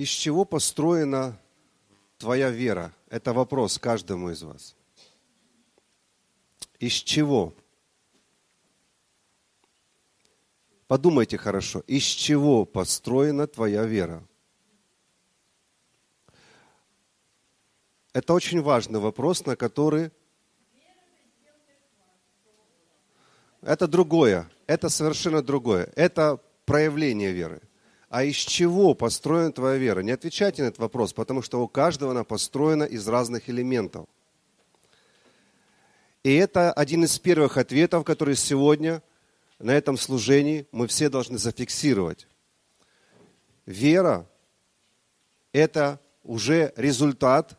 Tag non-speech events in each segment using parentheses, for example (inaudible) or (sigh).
Из чего построена твоя вера? Это вопрос каждому из вас. Из чего? Подумайте хорошо, из чего построена твоя вера? Это очень важный вопрос, на который... Это другое, это совершенно другое. Это проявление веры. А из чего построена твоя вера? Не отвечайте на этот вопрос, потому что у каждого она построена из разных элементов. И это один из первых ответов, который сегодня на этом служении мы все должны зафиксировать. Вера – это уже результат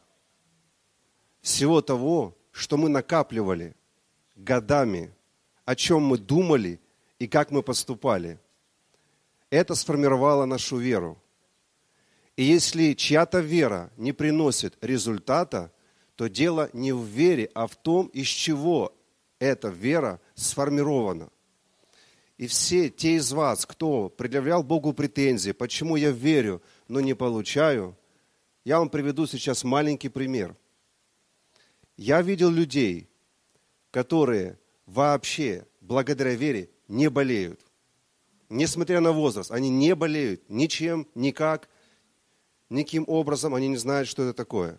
всего того, что мы накапливали годами, о чем мы думали и как мы поступали. Это сформировало нашу веру. И если чья-то вера не приносит результата, то дело не в вере, а в том, из чего эта вера сформирована. И все те из вас, кто предъявлял Богу претензии, почему я верю, но не получаю, я вам приведу сейчас маленький пример. Я видел людей, которые вообще благодаря вере не болеют. Несмотря на возраст, они не болеют ничем, никак, никаким образом, они не знают, что это такое.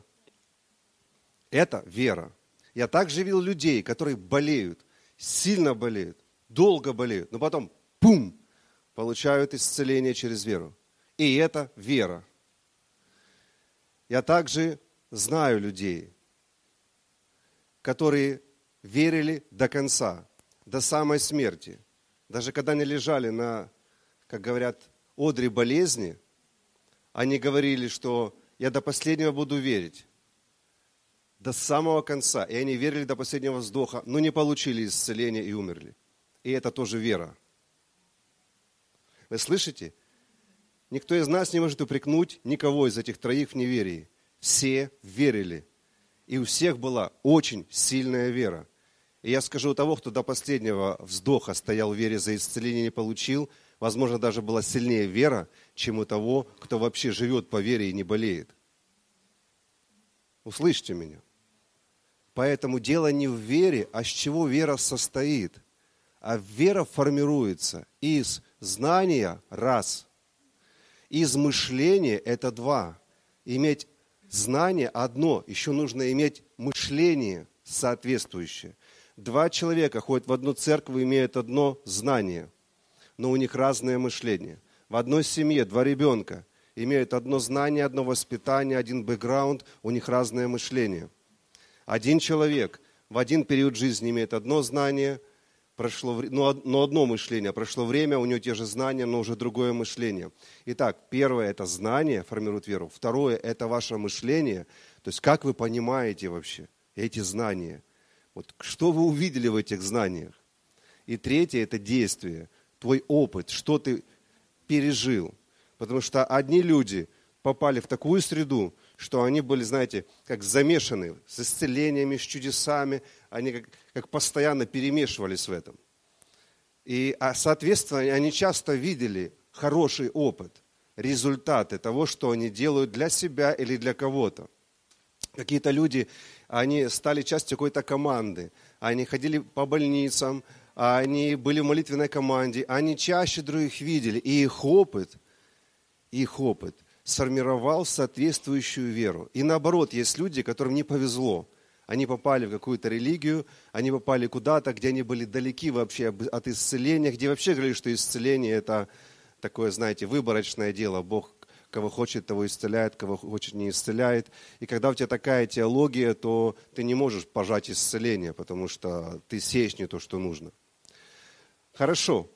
Это вера. Я также видел людей, которые болеют, сильно болеют, долго болеют, но потом, пум, получают исцеление через веру. И это вера. Я также знаю людей, которые верили до конца, до самой смерти. Даже когда они лежали на, как говорят, одре болезни, они говорили, что я до последнего буду верить. До самого конца. И они верили до последнего вздоха, но не получили исцеления и умерли. И это тоже вера. Вы слышите? Никто из нас не может упрекнуть никого из этих троих в неверии. Все верили – и у всех была очень сильная вера. И я скажу у того, кто до последнего вздоха стоял в вере за исцеление не получил, возможно, даже была сильнее вера, чем у того, кто вообще живет по вере и не болеет. Услышьте меня. Поэтому дело не в вере, а с чего вера состоит. А вера формируется из знания – раз, из мышления – это два. Иметь Знание одно, еще нужно иметь мышление соответствующее. Два человека ходят в одну церковь и имеют одно знание, но у них разное мышление. В одной семье два ребенка имеют одно знание, одно воспитание, один бэкграунд, у них разное мышление. Один человек в один период жизни имеет одно знание – прошло, но, но одно мышление, прошло время, у него те же знания, но уже другое мышление. Итак, первое – это знание формирует веру. Второе – это ваше мышление, то есть как вы понимаете вообще эти знания. Вот что вы увидели в этих знаниях. И третье – это действие, твой опыт, что ты пережил. Потому что одни люди попали в такую среду, что они были, знаете, как замешаны с исцелениями, с чудесами, они как, как постоянно перемешивались в этом. И, а, соответственно, они часто видели хороший опыт, результаты того, что они делают для себя или для кого-то. Какие-то люди, они стали частью какой-то команды, они ходили по больницам, они были в молитвенной команде, они чаще других видели, и их опыт, их опыт – сформировал соответствующую веру. И наоборот, есть люди, которым не повезло. Они попали в какую-то религию, они попали куда-то, где они были далеки вообще от исцеления, где вообще говорили, что исцеление это такое, знаете, выборочное дело. Бог кого хочет, того исцеляет, кого хочет, не исцеляет. И когда у тебя такая теология, то ты не можешь пожать исцеление, потому что ты сеешь не то, что нужно. Хорошо.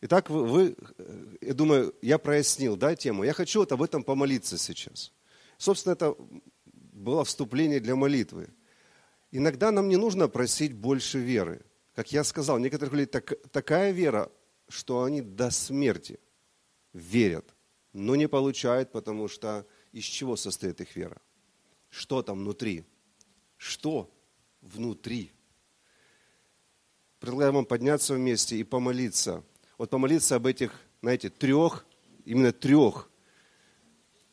Итак, вы, вы, э, я думаю, я прояснил да, тему. Я хочу вот об этом помолиться сейчас. Собственно, это было вступление для молитвы. Иногда нам не нужно просить больше веры. Как я сказал, некоторых людей так, такая вера, что они до смерти верят, но не получают, потому что из чего состоит их вера? Что там внутри? Что внутри? Предлагаю вам подняться вместе и помолиться – вот помолиться об этих, знаете, трех, именно трех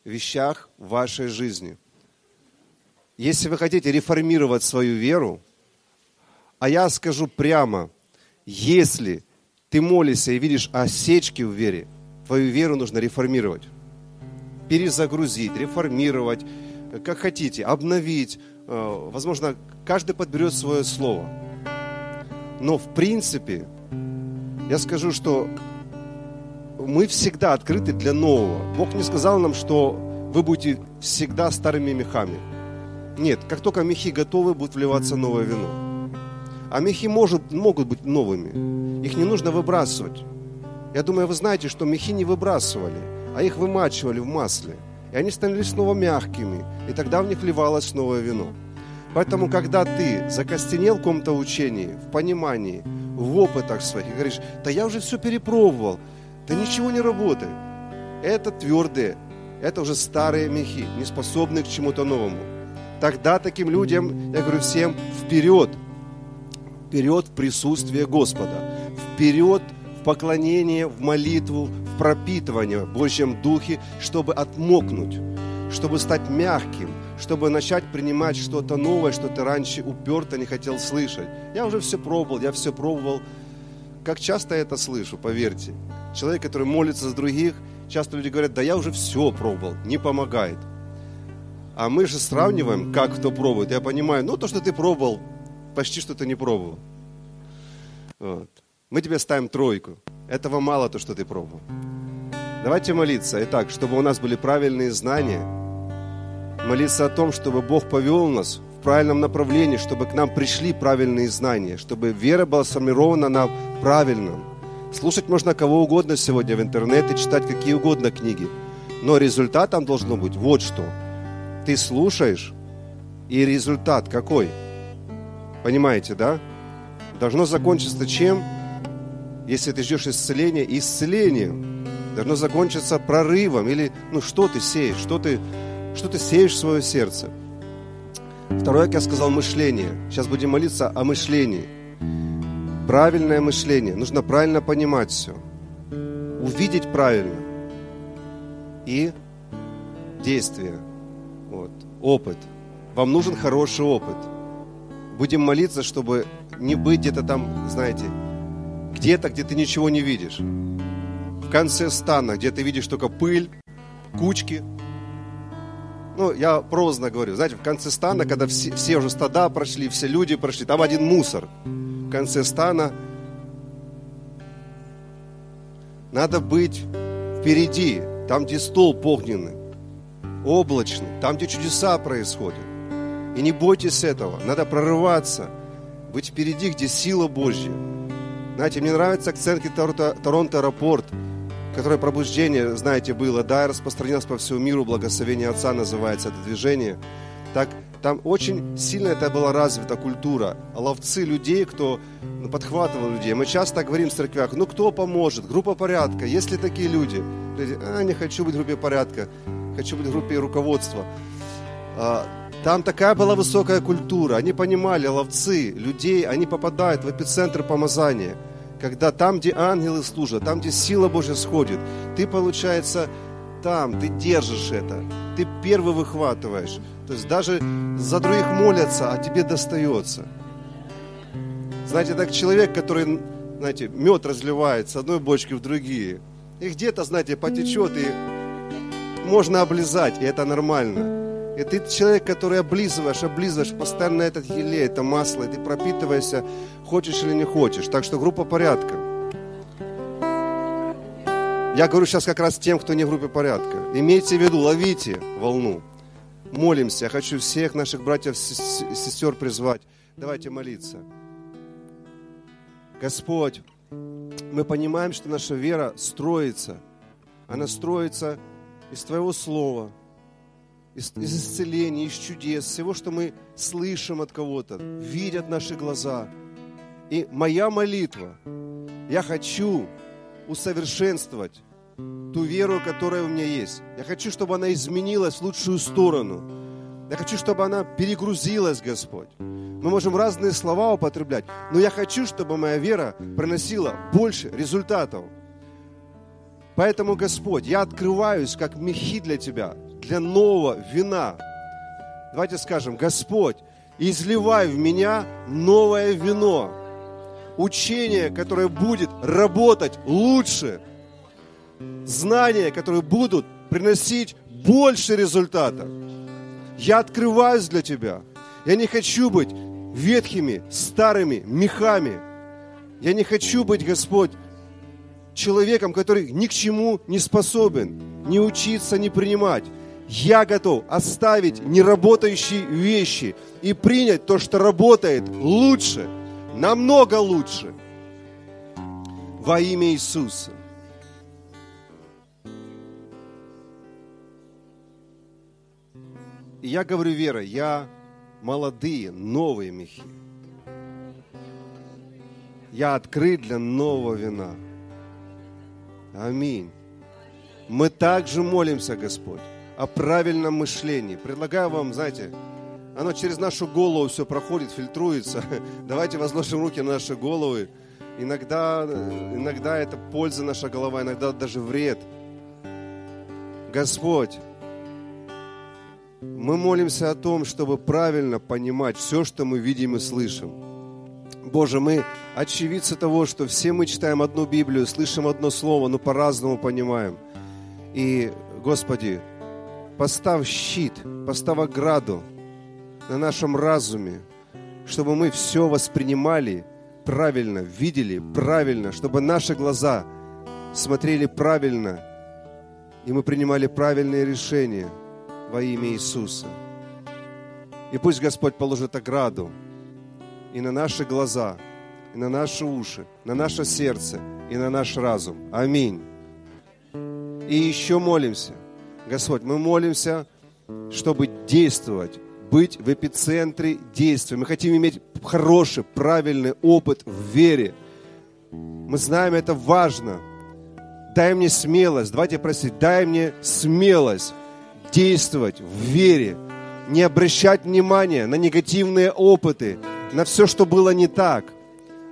вещах в вашей жизни. Если вы хотите реформировать свою веру, а я скажу прямо, если ты молишься и видишь осечки в вере, твою веру нужно реформировать. Перезагрузить, реформировать, как хотите, обновить. Э, возможно, каждый подберет свое слово. Но в принципе, я скажу, что мы всегда открыты для нового. Бог не сказал нам, что вы будете всегда старыми мехами. Нет, как только мехи готовы, будет вливаться новое вино. А мехи может, могут быть новыми. Их не нужно выбрасывать. Я думаю, вы знаете, что мехи не выбрасывали, а их вымачивали в масле. И они становились снова мягкими, и тогда в них вливалось новое вино. Поэтому, когда ты закостенел в каком-то учении, в понимании, в опытах своих, и говоришь, да я уже все перепробовал, да ничего не работает. Это твердые, это уже старые мехи, не способные к чему-то новому. Тогда таким людям, я говорю всем, вперед, вперед в присутствие Господа, вперед в поклонение, в молитву, в пропитывание в Божьем Духе, чтобы отмокнуть, чтобы стать мягким, чтобы начать принимать что-то новое, что ты раньше уперто не хотел слышать. Я уже все пробовал, я все пробовал. Как часто я это слышу, поверьте. Человек, который молится за других, часто люди говорят, да я уже все пробовал, не помогает. А мы же сравниваем, как кто пробует. Я понимаю, ну то, что ты пробовал, почти что ты не пробовал. Вот. Мы тебе ставим тройку. Этого мало то, что ты пробовал. Давайте молиться. Итак, чтобы у нас были правильные знания, молиться о том, чтобы Бог повел нас в правильном направлении, чтобы к нам пришли правильные знания, чтобы вера была сформирована на правильном. Слушать можно кого угодно сегодня в интернете, читать какие угодно книги. Но результатом должно быть вот что – ты слушаешь, и результат какой? Понимаете, да? Должно закончиться чем? Если ты ждешь исцеления, исцелением. Должно закончиться прорывом. Или, ну, что ты сеешь? Что ты, что ты сеешь в свое сердце? Второе, как я сказал, мышление. Сейчас будем молиться о мышлении. Правильное мышление. Нужно правильно понимать все. Увидеть правильно. И действие – опыт. Вам нужен хороший опыт. Будем молиться, чтобы не быть где-то там, знаете, где-то, где ты ничего не видишь. В конце стана, где ты видишь только пыль, кучки. Ну, я прозно говорю. Знаете, в конце стана, когда все, все уже стада прошли, все люди прошли, там один мусор. В конце стана надо быть впереди, там, где стол огненный облачный, там, где чудеса происходят. И не бойтесь этого, надо прорываться, быть впереди, где сила Божья. Знаете, мне нравится акцент Торонто, Торонто аэропорт, которое пробуждение, знаете, было, да, распространилось по всему миру, благословение Отца называется это движение. Так там очень сильно это была развита культура. Ловцы людей, кто ну, подхватывал людей. Мы часто говорим в церквях, ну кто поможет? Группа порядка. Есть ли такие люди? А, не хочу быть в группе порядка хочу быть в группе руководства. А, там такая была высокая культура. Они понимали, ловцы, людей, они попадают в эпицентр помазания. Когда там, где ангелы служат, там, где сила Божья сходит, ты, получается, там, ты держишь это, ты первый выхватываешь. То есть даже за других молятся, а тебе достается. Знаете, так человек, который, знаете, мед разливает с одной бочки в другие, и где-то, знаете, потечет, и можно облизать, и это нормально. И ты человек, который облизываешь, облизываешь постоянно этот елей, это масло, и ты пропитываешься, хочешь или не хочешь. Так что группа порядка. Я говорю сейчас как раз тем, кто не в группе порядка. Имейте в виду, ловите волну. Молимся. Я хочу всех наших братьев и сестер призвать. Давайте молиться. Господь, мы понимаем, что наша вера строится. Она строится из Твоего Слова, из, из исцеления, из чудес, всего, что мы слышим от кого-то, видят наши глаза. И моя молитва, я хочу усовершенствовать ту веру, которая у меня есть. Я хочу, чтобы она изменилась в лучшую сторону. Я хочу, чтобы она перегрузилась, Господь. Мы можем разные слова употреблять, но я хочу, чтобы моя вера приносила больше результатов. Поэтому, Господь, я открываюсь как мехи для Тебя, для нового вина. Давайте скажем, Господь, изливай в меня новое вино. Учение, которое будет работать лучше. Знания, которые будут приносить больше результата. Я открываюсь для Тебя. Я не хочу быть ветхими, старыми мехами. Я не хочу быть, Господь, человеком, который ни к чему не способен, не учиться, не принимать. Я готов оставить неработающие вещи и принять то, что работает лучше, намного лучше. Во имя Иисуса. И я говорю, Вера, я молодые, новые мехи. Я открыт для нового вина. Аминь. Мы также молимся, Господь, о правильном мышлении. Предлагаю вам, знаете, оно через нашу голову все проходит, фильтруется. (laughs) Давайте возложим руки на наши головы. Иногда, иногда это польза наша голова, иногда даже вред. Господь, мы молимся о том, чтобы правильно понимать все, что мы видим и слышим. Боже, мы очевидцы того, что все мы читаем одну Библию, слышим одно слово, но по-разному понимаем. И, Господи, поставь щит, поставь ограду на нашем разуме, чтобы мы все воспринимали правильно, видели правильно, чтобы наши глаза смотрели правильно, и мы принимали правильные решения – во имя Иисуса. И пусть Господь положит ограду и на наши глаза, и на наши уши, на наше сердце, и на наш разум. Аминь. И еще молимся. Господь, мы молимся, чтобы действовать, быть в эпицентре действия. Мы хотим иметь хороший, правильный опыт в вере. Мы знаем, это важно. Дай мне смелость, давайте просить, дай мне смелость действовать в вере, не обращать внимания на негативные опыты, на все, что было не так,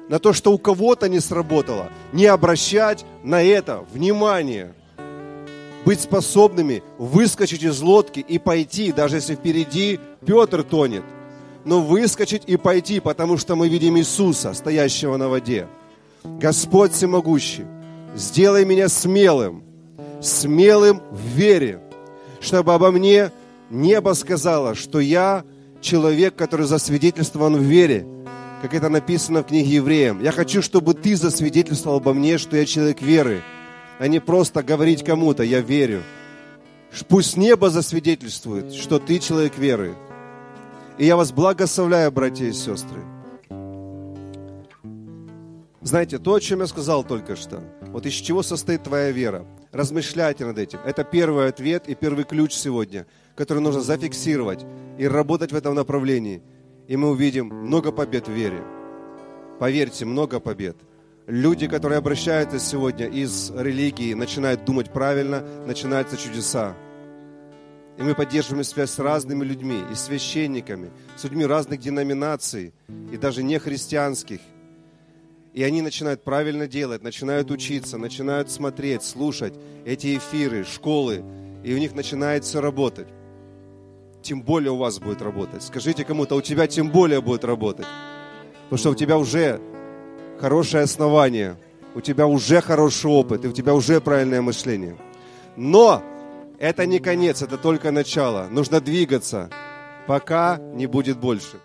на то, что у кого-то не сработало, не обращать на это внимание. Быть способными выскочить из лодки и пойти, даже если впереди Петр тонет. Но выскочить и пойти, потому что мы видим Иисуса, стоящего на воде. Господь всемогущий, сделай меня смелым, смелым в вере, чтобы обо мне небо сказало, что я человек, который засвидетельствован в вере, как это написано в книге Евреям. Я хочу, чтобы ты засвидетельствовал обо мне, что я человек веры, а не просто говорить кому-то «я верю». Пусть небо засвидетельствует, что ты человек веры. И я вас благословляю, братья и сестры. Знаете, то, о чем я сказал только что, вот из чего состоит твоя вера – Размышляйте над этим. Это первый ответ и первый ключ сегодня, который нужно зафиксировать и работать в этом направлении. И мы увидим много побед в вере. Поверьте, много побед. Люди, которые обращаются сегодня из религии, начинают думать правильно, начинаются чудеса. И мы поддерживаем связь с разными людьми, и священниками, с людьми разных деноминаций, и даже не христианских – и они начинают правильно делать, начинают учиться, начинают смотреть, слушать эти эфиры, школы, и у них начинает все работать. Тем более у вас будет работать. Скажите кому-то, у тебя тем более будет работать. Потому что у тебя уже хорошее основание, у тебя уже хороший опыт, и у тебя уже правильное мышление. Но это не конец, это только начало. Нужно двигаться, пока не будет больше.